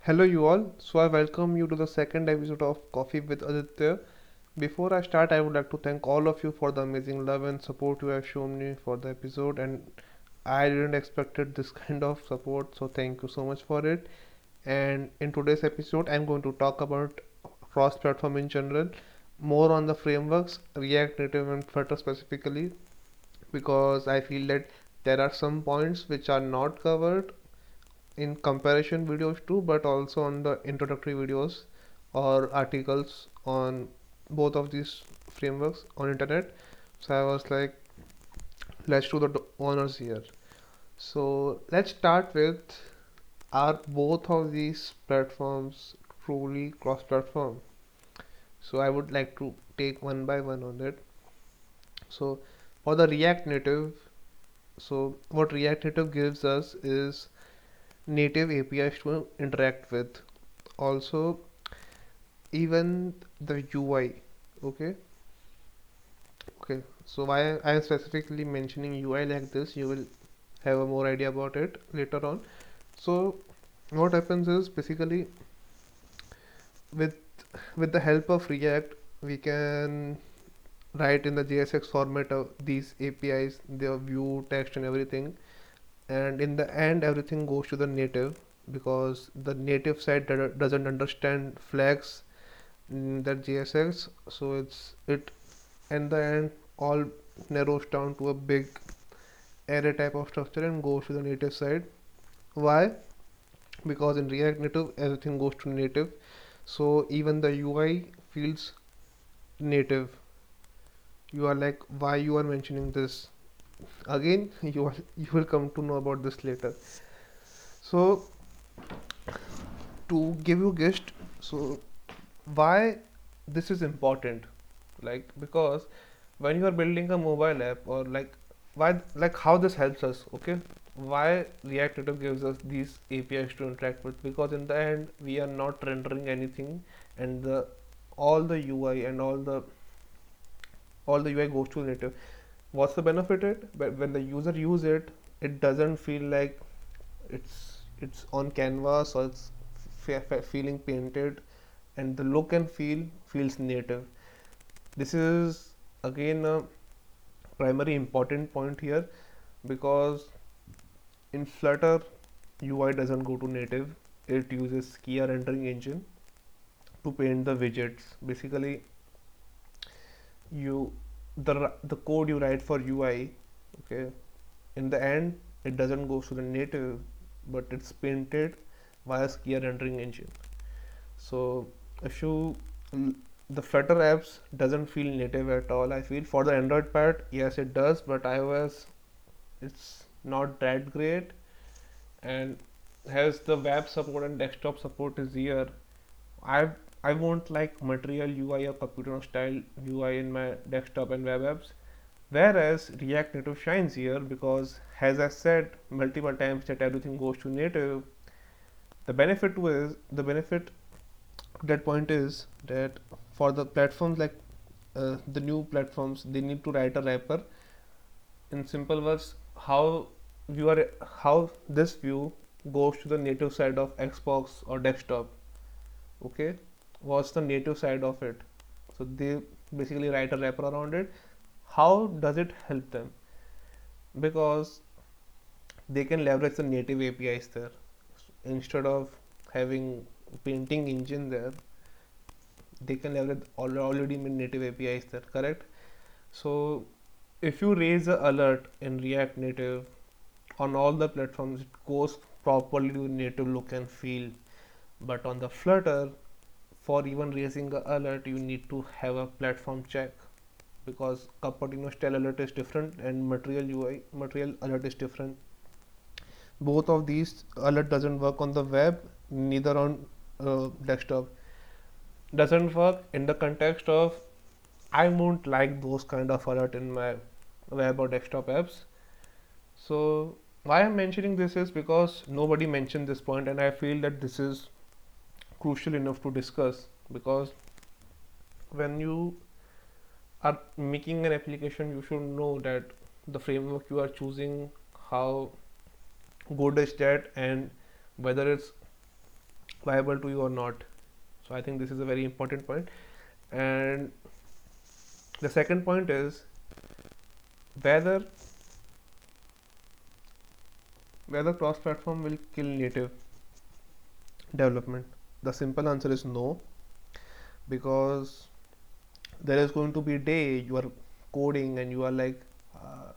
Hello, you all. So, I welcome you to the second episode of Coffee with Aditya. Before I start, I would like to thank all of you for the amazing love and support you have shown me for the episode. And I didn't expected this kind of support, so thank you so much for it. And in today's episode, I'm going to talk about cross-platform in general, more on the frameworks, React Native and Flutter specifically, because I feel that there are some points which are not covered in comparison videos too but also on the introductory videos or articles on both of these frameworks on internet. So i was like let's do the honors here. So let's start with are both of these platforms truly cross platform so i would like to take one by one on it. So for the react native so what react native gives us is native APIs to interact with. Also, even the UI. Okay. Okay. So why I am specifically mentioning UI like this, you will have a more idea about it later on. So what happens is basically with with the help of React, we can write in the JSX format of these APIs, their view, text, and everything and in the end everything goes to the native because the native side doesn't understand flags in that JSX so it's it in the end all narrows down to a big array type of structure and goes to the native side. Why? Because in react native everything goes to native. So even the ui feels native. You are like why you are mentioning this again you will you will come to know about this later. So to give you gist so why this is important? Like because when you are building a mobile app or like why like how this helps us okay? Why react native gives us these apis to interact with? Because in the end we are not rendering anything and the all the ui and all the all the ui goes to native what's the benefit it? But when the user use it it doesn't feel like it's it's on canvas or it's feeling painted. And the look and feel feels native. This is again a primary important point here because in flutter ui doesn't go to native. It uses Skia rendering engine to paint the widgets. Basically you the the code you write for UI okay in the end it doesn't go to the native but it's painted via Skia rendering engine. So if you the Flutter apps doesn't feel native at all I feel for the Android part yes it does but iOS it's not that great. And has the web support and desktop support is here. I've I won't like material UI or Cupertino style UI in my desktop and web apps. Whereas React Native shines here because as I said multiple times that everything goes to native, the benefit is the benefit that point is that for the platforms like uh, the new platforms they need to write a wrapper. In simple words how you are how this view goes to the native side of xbox or desktop. Okay what's the native side of it. So they basically write a wrapper around it. How does it help them? Because they can leverage the native apis there. Instead of having painting engine there they can leverage already native apis there correct? So if you raise the alert in react native on all the platforms it goes properly to native look and feel. But on the flutter for even raising alert you need to have a platform check because Cupertino style alert is different and material UI material alert is different. Both of these alert doesn't work on the web neither on uh, desktop. Doesn't work in the context of I won't like those kind of alert in my web or desktop apps. So why I'm mentioning this is because nobody mentioned this point and I feel that this is crucial enough to discuss because when you are making an application you should know that the framework you are choosing how good is that and whether it's viable to you or not. So i think this is a very important point. And the second point is whether whether cross platform will kill native development the simple answer is no because there is going to be a day you are coding and you are like uh,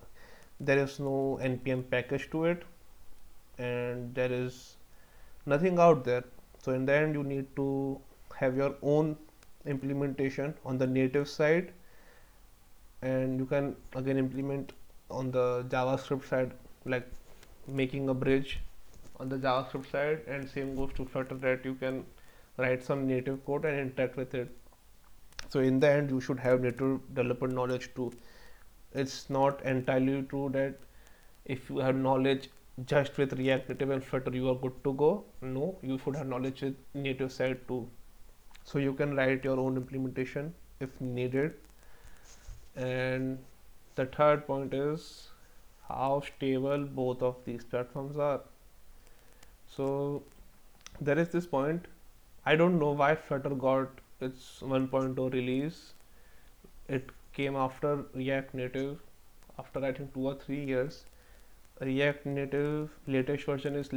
there is no npm package to it and there is nothing out there. So in the end you need to have your own implementation on the native side and you can again implement on the javascript side like making a bridge on the javascript side and same goes to flutter that you can write some native code and interact with it. So in the end you should have native developer knowledge too. It's not entirely true that if you have knowledge just with react native and flutter you are good to go. No you should have knowledge with native side too. So you can write your own implementation if needed. And the third point is how stable both of these platforms are so there is this point i don't know why flutter got its 1.0 release. It came after react native after i think two or three years. React native latest version is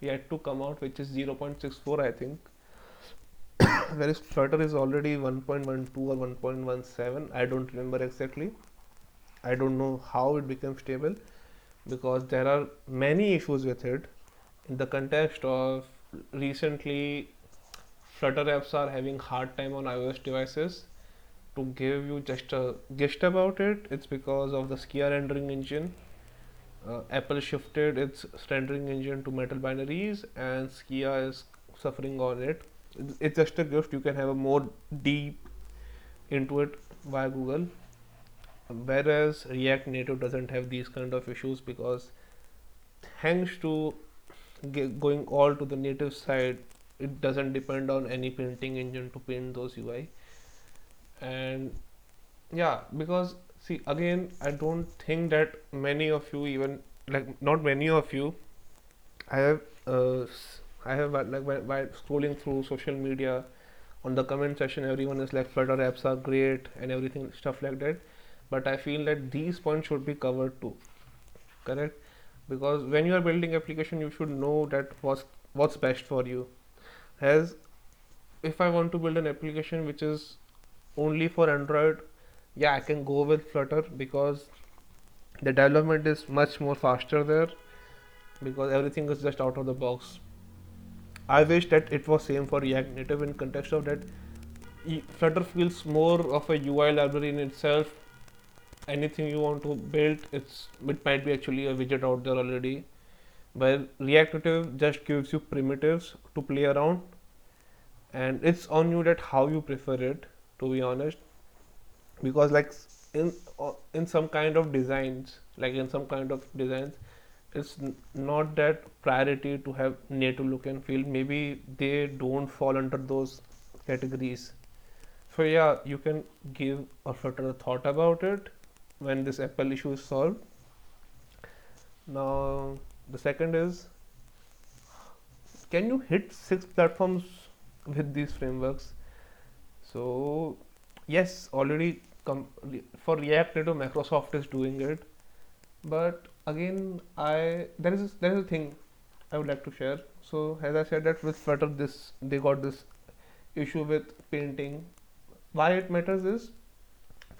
yet to come out which is 0.64 i think. Whereas flutter is already 1.12 or 1.17 i don't remember exactly. I don't know how it became stable because there are many issues with it in the context of recently flutter apps are having hard time on ios devices. To give you just a gist about it it's because of the skia rendering engine. Uh, apple shifted its rendering engine to metal binaries and skia is suffering on it. It's just a gift. You can have a more deep into it via google. Whereas react native doesn't have these kind of issues because thanks to going all to the native side it doesn't depend on any painting engine to paint those ui and yeah because see again i don't think that many of you even like not many of you i have uh, I have like while, scrolling through social media on the comment section everyone is like flutter apps are great and everything stuff like that. But I feel that these points should be covered too. Correct because when you are building application you should know that what's what's best for you as if I want to build an application which is only for Android yeah I can go with Flutter because the development is much more faster there because everything is just out of the box I wish that it was same for React Native in context of that Flutter feels more of a UI library in itself. Anything you want to build, it's it might be actually a widget out there already. But React Native just gives you primitives to play around, and it's on you that how you prefer it. To be honest, because like in uh, in some kind of designs, like in some kind of designs, it's not that priority to have native look and feel maybe they don't fall under those categories so yeah you can give a further thought about it when this apple issue is solved. Now the second is can you hit six platforms with these frameworks? So yes already for react native microsoft is doing it. But again i there is there is a thing i would like to share. So as i said that with flutter this they got this issue with painting. Why it matters is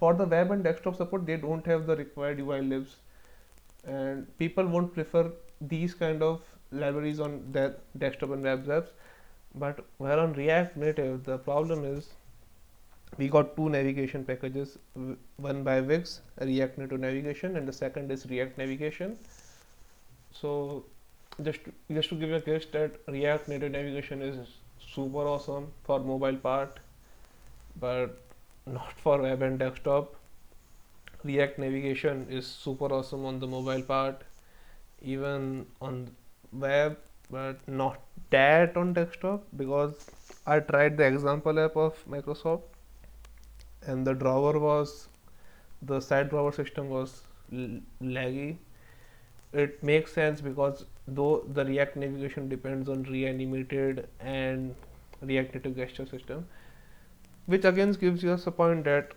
for the web and desktop support they don't have the required ui libs and people won't prefer these kind of libraries on their desktop and web apps. But where on react native the problem is we got two navigation packages one by Wix React Native Navigation and the second is React Navigation. So just just to give you a guess that React Native Navigation is super awesome for mobile part but not for web and desktop. React Navigation is super awesome on the mobile part even on web but not that on desktop because I tried the example app of Microsoft and the drawer was the side drawer system was laggy. It makes sense because though the React navigation depends on reanimated and React Native gesture system, which again gives us a point that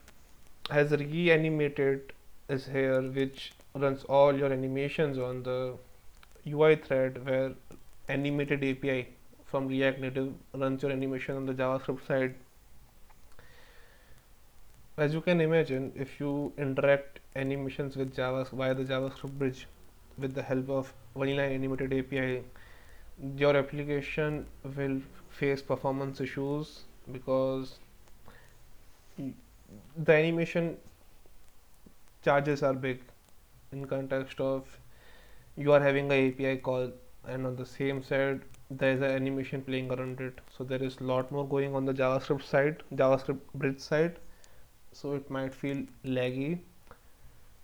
has reanimated is here, which runs all your animations on the UI thread where animated API from React Native runs your animation on the JavaScript side. As you can imagine, if you interact animations with Java via the JavaScript bridge with the help of vanilla animated API, your application will face performance issues because the animation charges are big in context of you are having a API call and on the same side there is an animation playing around it. So there is a lot more going on the JavaScript side JavaScript bridge side. So it might feel laggy.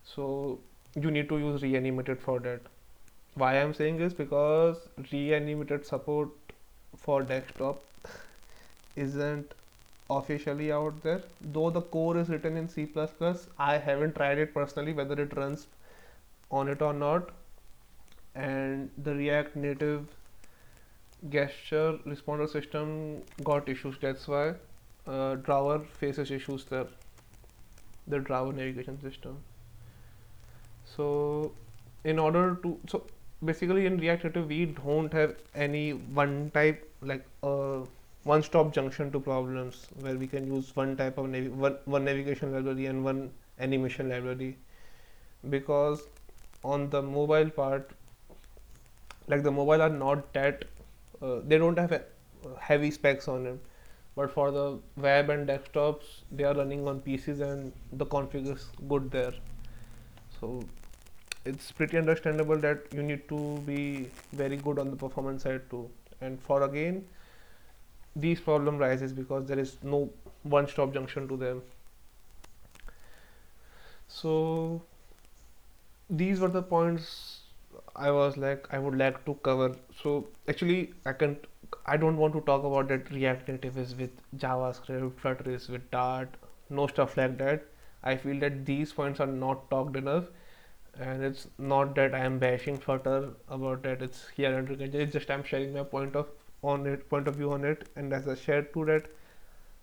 So you need to use reanimated for that. Why i'm saying is because reanimated support for desktop isn't officially out there. Though the core is written in c++ i haven't tried it personally whether it runs on it or not. And the react native gesture responder system got issues that's why uh, drawer faces issues there. The drawer navigation system. So in order to so basically in react native we don't have any one type like uh, one stop junction to problems where we can use one type of nav- one, one navigation library and one animation library. Because on the mobile part like the mobile are not that uh, they don't have heavy specs on them. But for the web and desktops they are running on pcs and the config is good there. So it's pretty understandable that you need to be very good on the performance side too. And for again these problem rises because there is no one stop junction to them. So these were the points i was like i would like to cover. So actually i can i don't want to talk about that react native is with javascript flutter is with dart no stuff like that. I feel that these points are not talked enough and it's not that I am bashing Flutter about that. It's here under It's just I'm sharing my point of on it, point of view on it. And as I shared to that,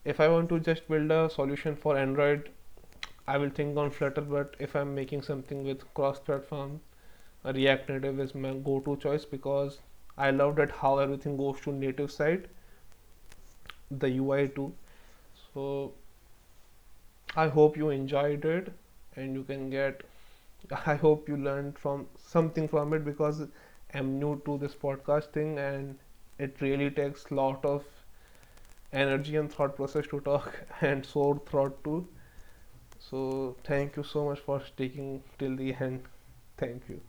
if I want to just build a solution for Android, I will think on Flutter. But if I'm making something with cross-platform, React Native is my go-to choice because I love that how everything goes to native side, the UI too. So I hope you enjoyed it and you can get I hope you learned from something from it because I'm new to this podcast thing and it really takes lot of energy and thought process to talk and sore throat too. So thank you so much for sticking till the end. Thank you.